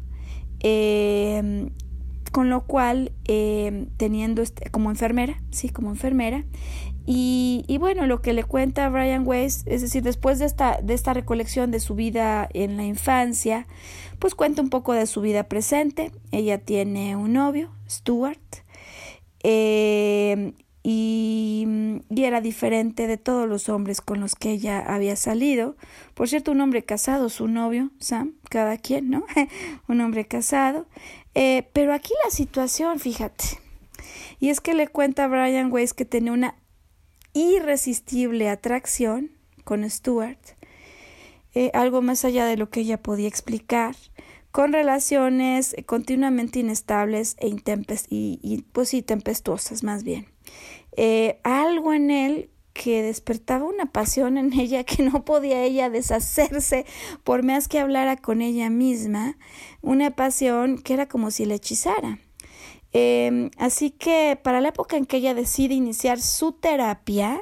Em, con lo cual, em, teniendo este, como enfermera, sí, como enfermera, y, y, bueno, lo que le cuenta Brian Weiss, es decir, después de esta, de esta recolección de su vida en la infancia, pues cuenta un poco de su vida presente. Ella tiene un novio, Stuart, eh, y, y, era diferente de todos los hombres con los que ella había salido. Por cierto, un hombre casado, su novio, Sam, cada quien, ¿no? un hombre casado. Eh, pero aquí la situación, fíjate, y es que le cuenta a Brian Weiss que tenía una irresistible atracción con Stuart, eh, algo más allá de lo que ella podía explicar, con relaciones continuamente inestables e intempest y, y, pues sí, tempestuosas más bien. Eh, algo en él que despertaba una pasión en ella que no podía ella deshacerse por más que hablara con ella misma, una pasión que era como si le hechizara. Eh, así que para la época en que ella decide iniciar su terapia,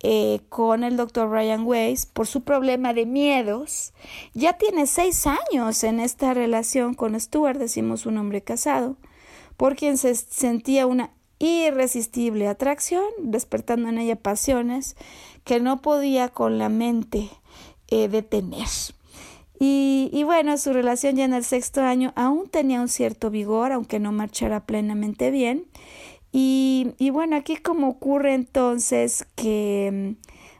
eh, con el doctor Ryan Weiss por su problema de miedos. Ya tiene seis años en esta relación con Stuart, decimos un hombre casado, por quien se sentía una irresistible atracción, despertando en ella pasiones que no podía con la mente eh, detener. Y, y, bueno, su relación ya en el sexto año aún tenía un cierto vigor, aunque no marchara plenamente bien. Y, y bueno, aquí como ocurre entonces que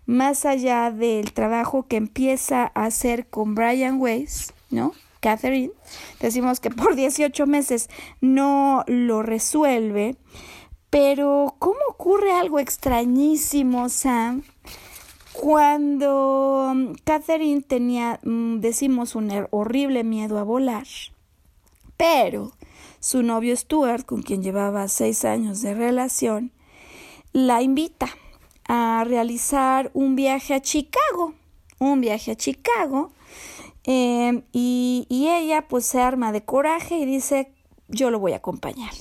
mm, más allá del trabajo que empieza a hacer con Brian Weiss, ¿no? Catherine, decimos que por 18 meses no lo resuelve, pero ¿cómo ocurre algo extrañísimo, Sam? Cuando mm, Catherine tenía, mm, decimos, un horrible miedo a volar, pero su novio Stuart, con quien llevaba seis años de relación, la invita a realizar un viaje a Chicago, un viaje a Chicago, eh, y, y ella pues se arma de coraje y dice yo lo voy a acompañar.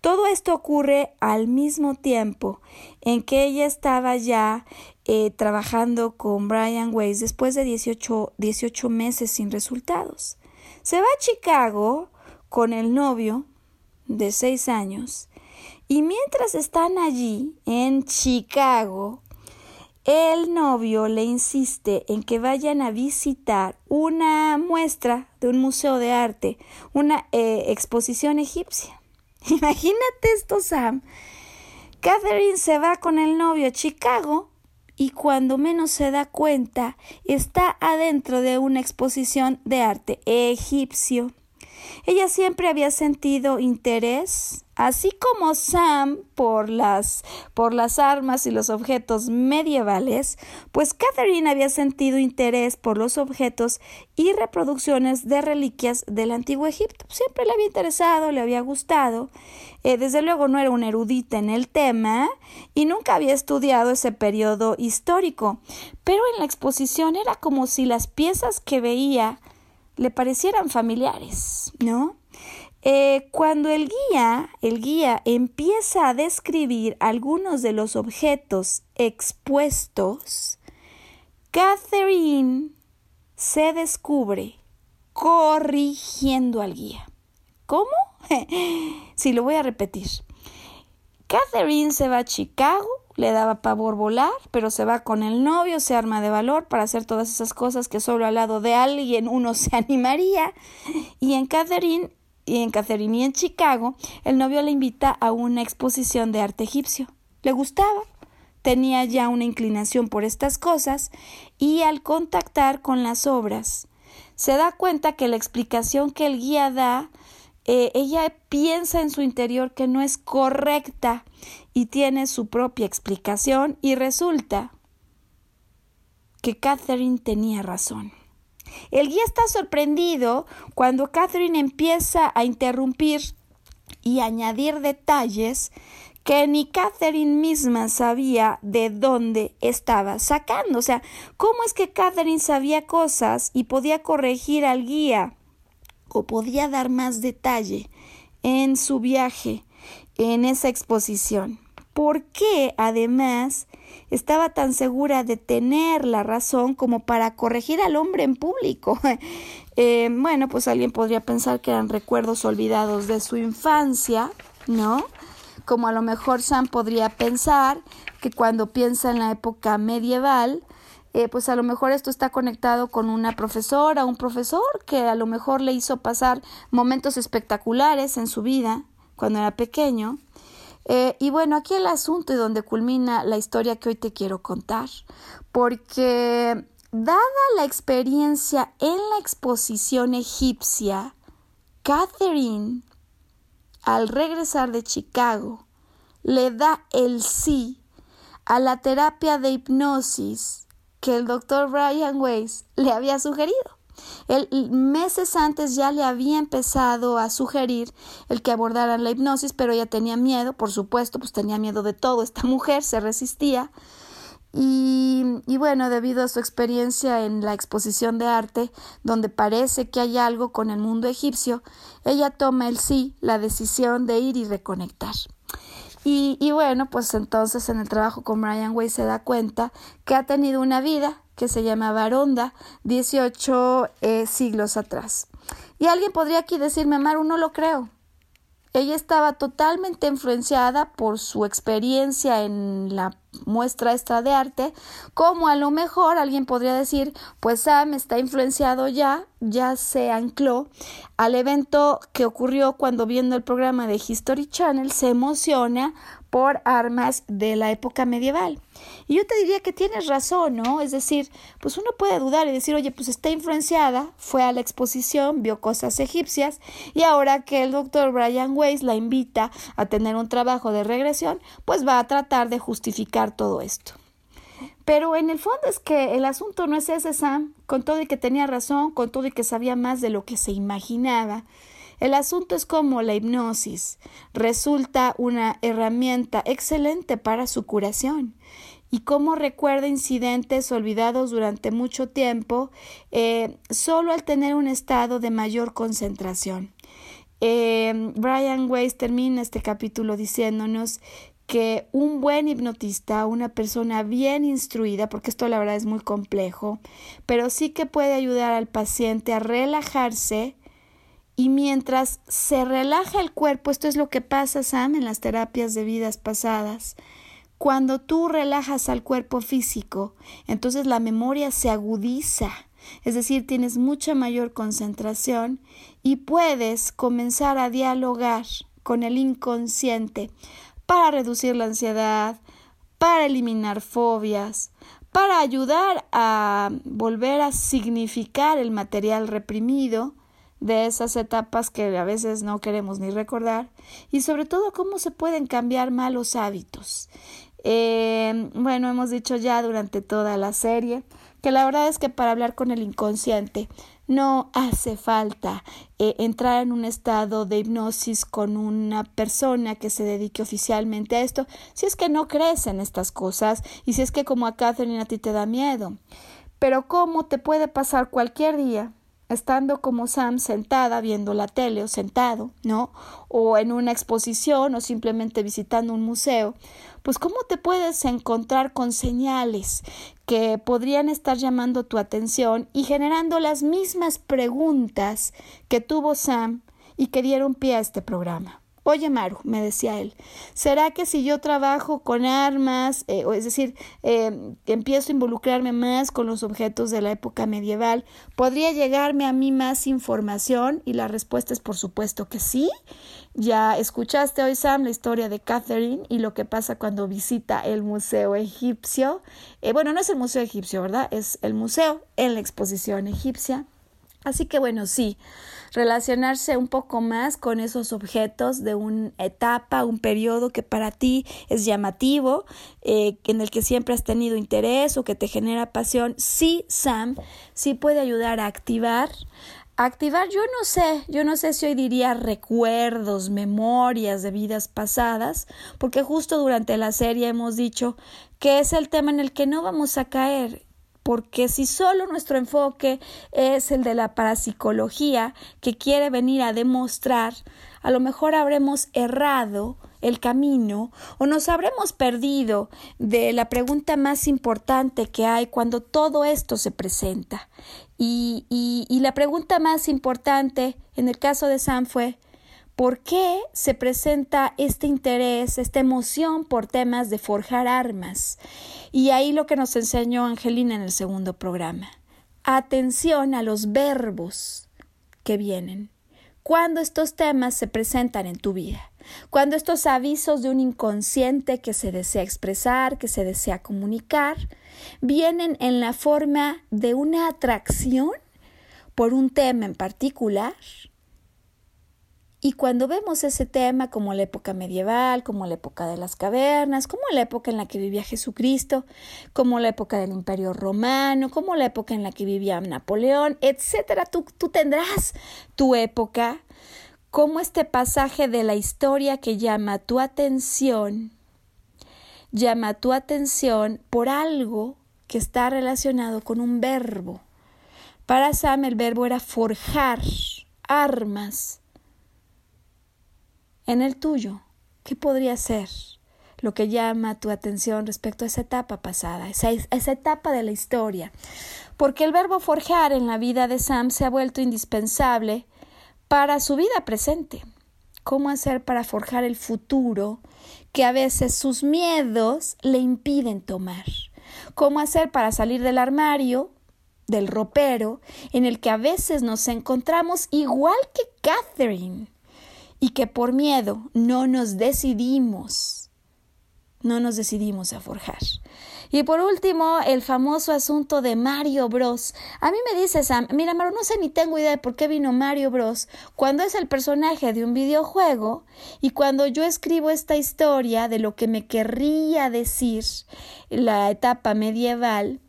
Todo esto ocurre al mismo tiempo en que ella estaba ya eh, trabajando con Brian Weiss después de 18, 18 meses sin resultados. Se va a Chicago con el novio de seis años y mientras están allí en Chicago, el novio le insiste en que vayan a visitar una muestra de un museo de arte, una eh, exposición egipcia. Imagínate esto, Sam. Catherine se va con el novio a Chicago y cuando menos se da cuenta está adentro de una exposición de arte egipcio. Ella siempre había sentido interés, así como Sam, por las, por las armas y los objetos medievales, pues Catherine había sentido interés por los objetos y reproducciones de reliquias del antiguo Egipto. Siempre le había interesado, le había gustado. Eh, desde luego no era una erudita en el tema y nunca había estudiado ese periodo histórico, pero en la exposición era como si las piezas que veía le parecieran familiares, ¿no? Eh, cuando el guía, el guía empieza a describir algunos de los objetos expuestos, Catherine se descubre corrigiendo al guía. ¿Cómo? sí, lo voy a repetir. Catherine se va a Chicago le daba pavor volar, pero se va con el novio, se arma de valor para hacer todas esas cosas que solo al lado de alguien uno se animaría. Y en Catherine, y en Catherine y en Chicago, el novio le invita a una exposición de arte egipcio. Le gustaba, tenía ya una inclinación por estas cosas y al contactar con las obras, se da cuenta que la explicación que el guía da eh, ella piensa en su interior que no es correcta y tiene su propia explicación y resulta que Catherine tenía razón. El guía está sorprendido cuando Catherine empieza a interrumpir y añadir detalles que ni Catherine misma sabía de dónde estaba sacando. O sea, ¿cómo es que Catherine sabía cosas y podía corregir al guía o podía dar más detalle en su viaje, en esa exposición. ¿Por qué además estaba tan segura de tener la razón como para corregir al hombre en público? Eh, bueno, pues alguien podría pensar que eran recuerdos olvidados de su infancia, ¿no? Como a lo mejor Sam podría pensar que cuando piensa en la época medieval, eh, pues a lo mejor esto está conectado con una profesora, un profesor que a lo mejor le hizo pasar momentos espectaculares en su vida cuando era pequeño. Eh, y bueno, aquí el asunto y donde culmina la historia que hoy te quiero contar, porque dada la experiencia en la exposición egipcia, Catherine, al regresar de Chicago, le da el sí a la terapia de hipnosis que el doctor Brian Weiss le había sugerido. Él meses antes ya le había empezado a sugerir el que abordaran la hipnosis, pero ella tenía miedo, por supuesto, pues tenía miedo de todo. Esta mujer se resistía. Y, y, bueno, debido a su experiencia en la exposición de arte, donde parece que hay algo con el mundo egipcio, ella toma el sí, la decisión de ir y reconectar. Y, bueno, pues entonces en el trabajo con Brian Way se da cuenta que ha tenido una vida que se llama Baronda 18 eh, siglos atrás. Y alguien podría aquí decirme, Maru, no lo creo. Ella estaba totalmente influenciada por su experiencia en la muestra esta de arte, como a lo mejor alguien podría decir, pues Sam está influenciado ya, ya se ancló al evento que ocurrió cuando viendo el programa de History Channel se emociona por armas de la época medieval. Y yo te diría que tienes razón, ¿no? Es decir, pues uno puede dudar y decir, oye, pues está influenciada, fue a la exposición, vio cosas egipcias y ahora que el doctor Brian Weiss la invita a tener un trabajo de regresión, pues va a tratar de justificar todo esto. Pero en el fondo es que el asunto no es ese, Sam, con todo y que tenía razón, con todo y que sabía más de lo que se imaginaba. El asunto es cómo la hipnosis resulta una herramienta excelente para su curación y cómo recuerda incidentes olvidados durante mucho tiempo eh, solo al tener un estado de mayor concentración. Eh, Brian Weiss termina este capítulo diciéndonos que un buen hipnotista, una persona bien instruida, porque esto la verdad es muy complejo, pero sí que puede ayudar al paciente a relajarse y mientras se relaja el cuerpo, esto es lo que pasa, Sam, en las terapias de vidas pasadas. Cuando tú relajas al cuerpo físico, entonces la memoria se agudiza, es decir, tienes mucha mayor concentración y puedes comenzar a dialogar con el inconsciente para reducir la ansiedad, para eliminar fobias, para ayudar a volver a significar el material reprimido, de esas etapas que a veces no queremos ni recordar y sobre todo cómo se pueden cambiar malos hábitos. Eh, bueno, hemos dicho ya durante toda la serie que la verdad es que para hablar con el inconsciente no hace falta eh, entrar en un estado de hipnosis con una persona que se dedique oficialmente a esto, si es que no crees en estas cosas y si es que como a Catherine a ti te da miedo. Pero cómo te puede pasar cualquier día estando como Sam sentada viendo la tele o sentado, ¿no? O en una exposición o simplemente visitando un museo, pues cómo te puedes encontrar con señales que podrían estar llamando tu atención y generando las mismas preguntas que tuvo Sam y que dieron pie a este programa. Oye, Maru, me decía él, ¿será que si yo trabajo con armas, eh, o es decir, eh, empiezo a involucrarme más con los objetos de la época medieval, podría llegarme a mí más información? Y la respuesta es por supuesto que sí. Ya escuchaste hoy, Sam, la historia de Catherine y lo que pasa cuando visita el Museo Egipcio. Eh, bueno, no es el Museo Egipcio, ¿verdad? Es el museo en la exposición egipcia. Así que bueno, sí, relacionarse un poco más con esos objetos de una etapa, un periodo que para ti es llamativo, eh, en el que siempre has tenido interés o que te genera pasión, sí, Sam, sí puede ayudar a activar. Activar, yo no sé, yo no sé si hoy diría recuerdos, memorias de vidas pasadas, porque justo durante la serie hemos dicho que es el tema en el que no vamos a caer porque si solo nuestro enfoque es el de la parapsicología que quiere venir a demostrar, a lo mejor habremos errado el camino o nos habremos perdido de la pregunta más importante que hay cuando todo esto se presenta. Y, y la pregunta más importante en el caso de Sam fue ¿Por qué se presenta este interés, esta emoción por temas de forjar armas? Y ahí lo que nos enseñó Angelina en el segundo programa. Atención a los verbos que vienen. Cuando estos temas se presentan en tu vida, cuando estos avisos de un inconsciente que se desea expresar, que se desea comunicar, vienen en la forma de una atracción por un tema en particular, y cuando vemos ese tema como la época medieval, como la época de las cavernas, como la época en la que vivía Jesucristo, como la época del Imperio Romano, como la época en la que vivía Napoleón, etcétera, tú, tú tendrás tu época, como este pasaje de la historia que llama tu atención, llama tu atención por algo que está relacionado con un verbo. Para Sam el verbo era forjar armas en el tuyo, ¿qué podría ser lo que llama tu atención respecto a esa etapa pasada, esa, esa etapa de la historia? Porque el verbo forjar en la vida de Sam se ha vuelto indispensable para su vida presente. ¿Cómo hacer para forjar el futuro que a veces sus miedos le impiden tomar? ¿Cómo hacer para salir del armario, del ropero, en el que a veces nos encontramos igual que Catherine? Y que por miedo no nos decidimos, no nos decidimos a forjar. Y por último, el famoso asunto de Mario Bros. A mí me dice Sam, mira, Mario, no sé ni tengo idea de por qué vino Mario Bros. cuando es el personaje de un videojuego y cuando yo escribo esta historia de lo que me querría decir la etapa medieval,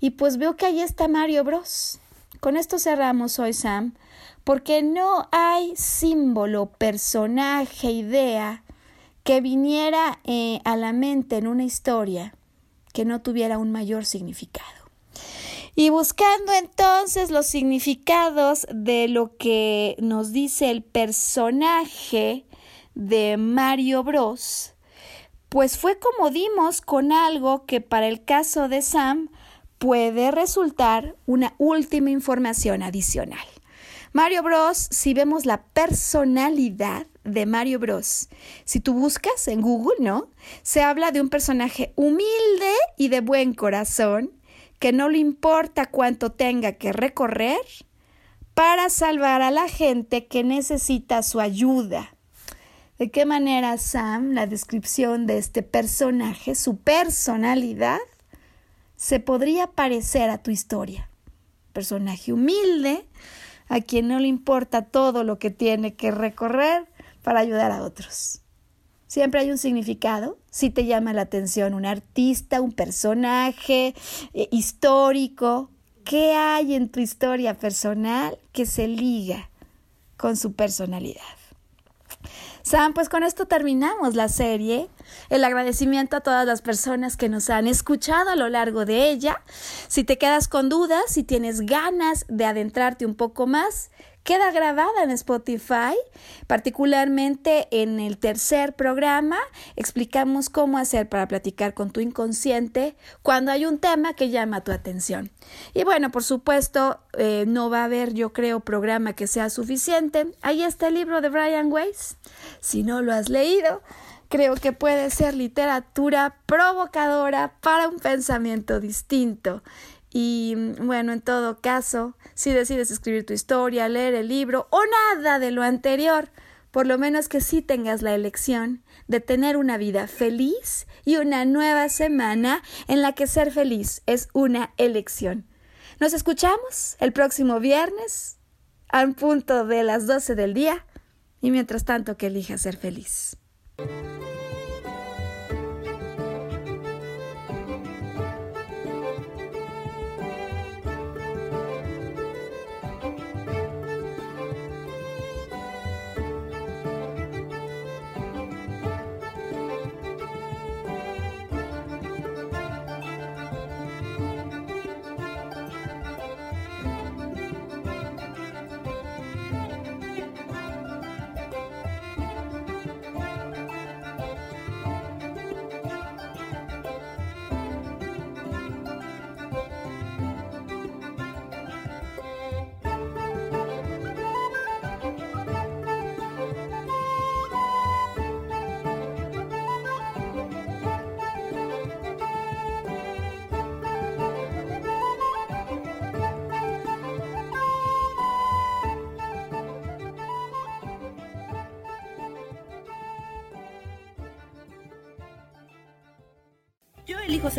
y pues veo que ahí está Mario Bros. Con esto cerramos hoy, Sam porque no hay símbolo, personaje, idea que viniera eh, a la mente en una historia que no tuviera un mayor significado. Y buscando entonces los significados de lo que nos dice el personaje de Mario Bros, pues fue como dimos con algo que para el caso de Sam puede resultar una última información adicional. Mario Bros, si vemos la personalidad de Mario Bros, si tú buscas en Google, ¿no? Se habla de un personaje humilde y de buen corazón, que no le importa cuánto tenga que recorrer para salvar a la gente que necesita su ayuda. ¿De qué manera, Sam, la descripción de este personaje, su personalidad, se podría parecer a tu historia? Personaje humilde, a quien no le importa todo lo que tiene que recorrer para ayudar a otros. Siempre hay un significado. Si te llama la atención un artista, un personaje eh, histórico, ¿qué hay en tu historia personal que se liga con su personalidad? Sam, pues con esto terminamos la serie. El agradecimiento a todas las personas que nos han escuchado a lo largo de ella. Si te quedas con dudas, si tienes ganas de adentrarte un poco más, queda grabada en Spotify, particularmente en el tercer programa. Explicamos cómo hacer para platicar con tu inconsciente cuando hay un tema que llama tu atención. Y bueno, por supuesto, eh, no va a haber, yo creo, programa que sea suficiente. Ahí está el libro de Brian Weiss. Si no lo has leído, creo que puede ser literatura provocadora para un pensamiento distinto. Y bueno, en todo caso, si decides escribir tu historia, leer el libro o nada de lo anterior, por lo menos que sí tengas la elección de tener una vida feliz y una nueva semana en la que ser feliz es una elección. Nos escuchamos el próximo viernes a un punto de las 12 del día y mientras tanto que elijas ser feliz.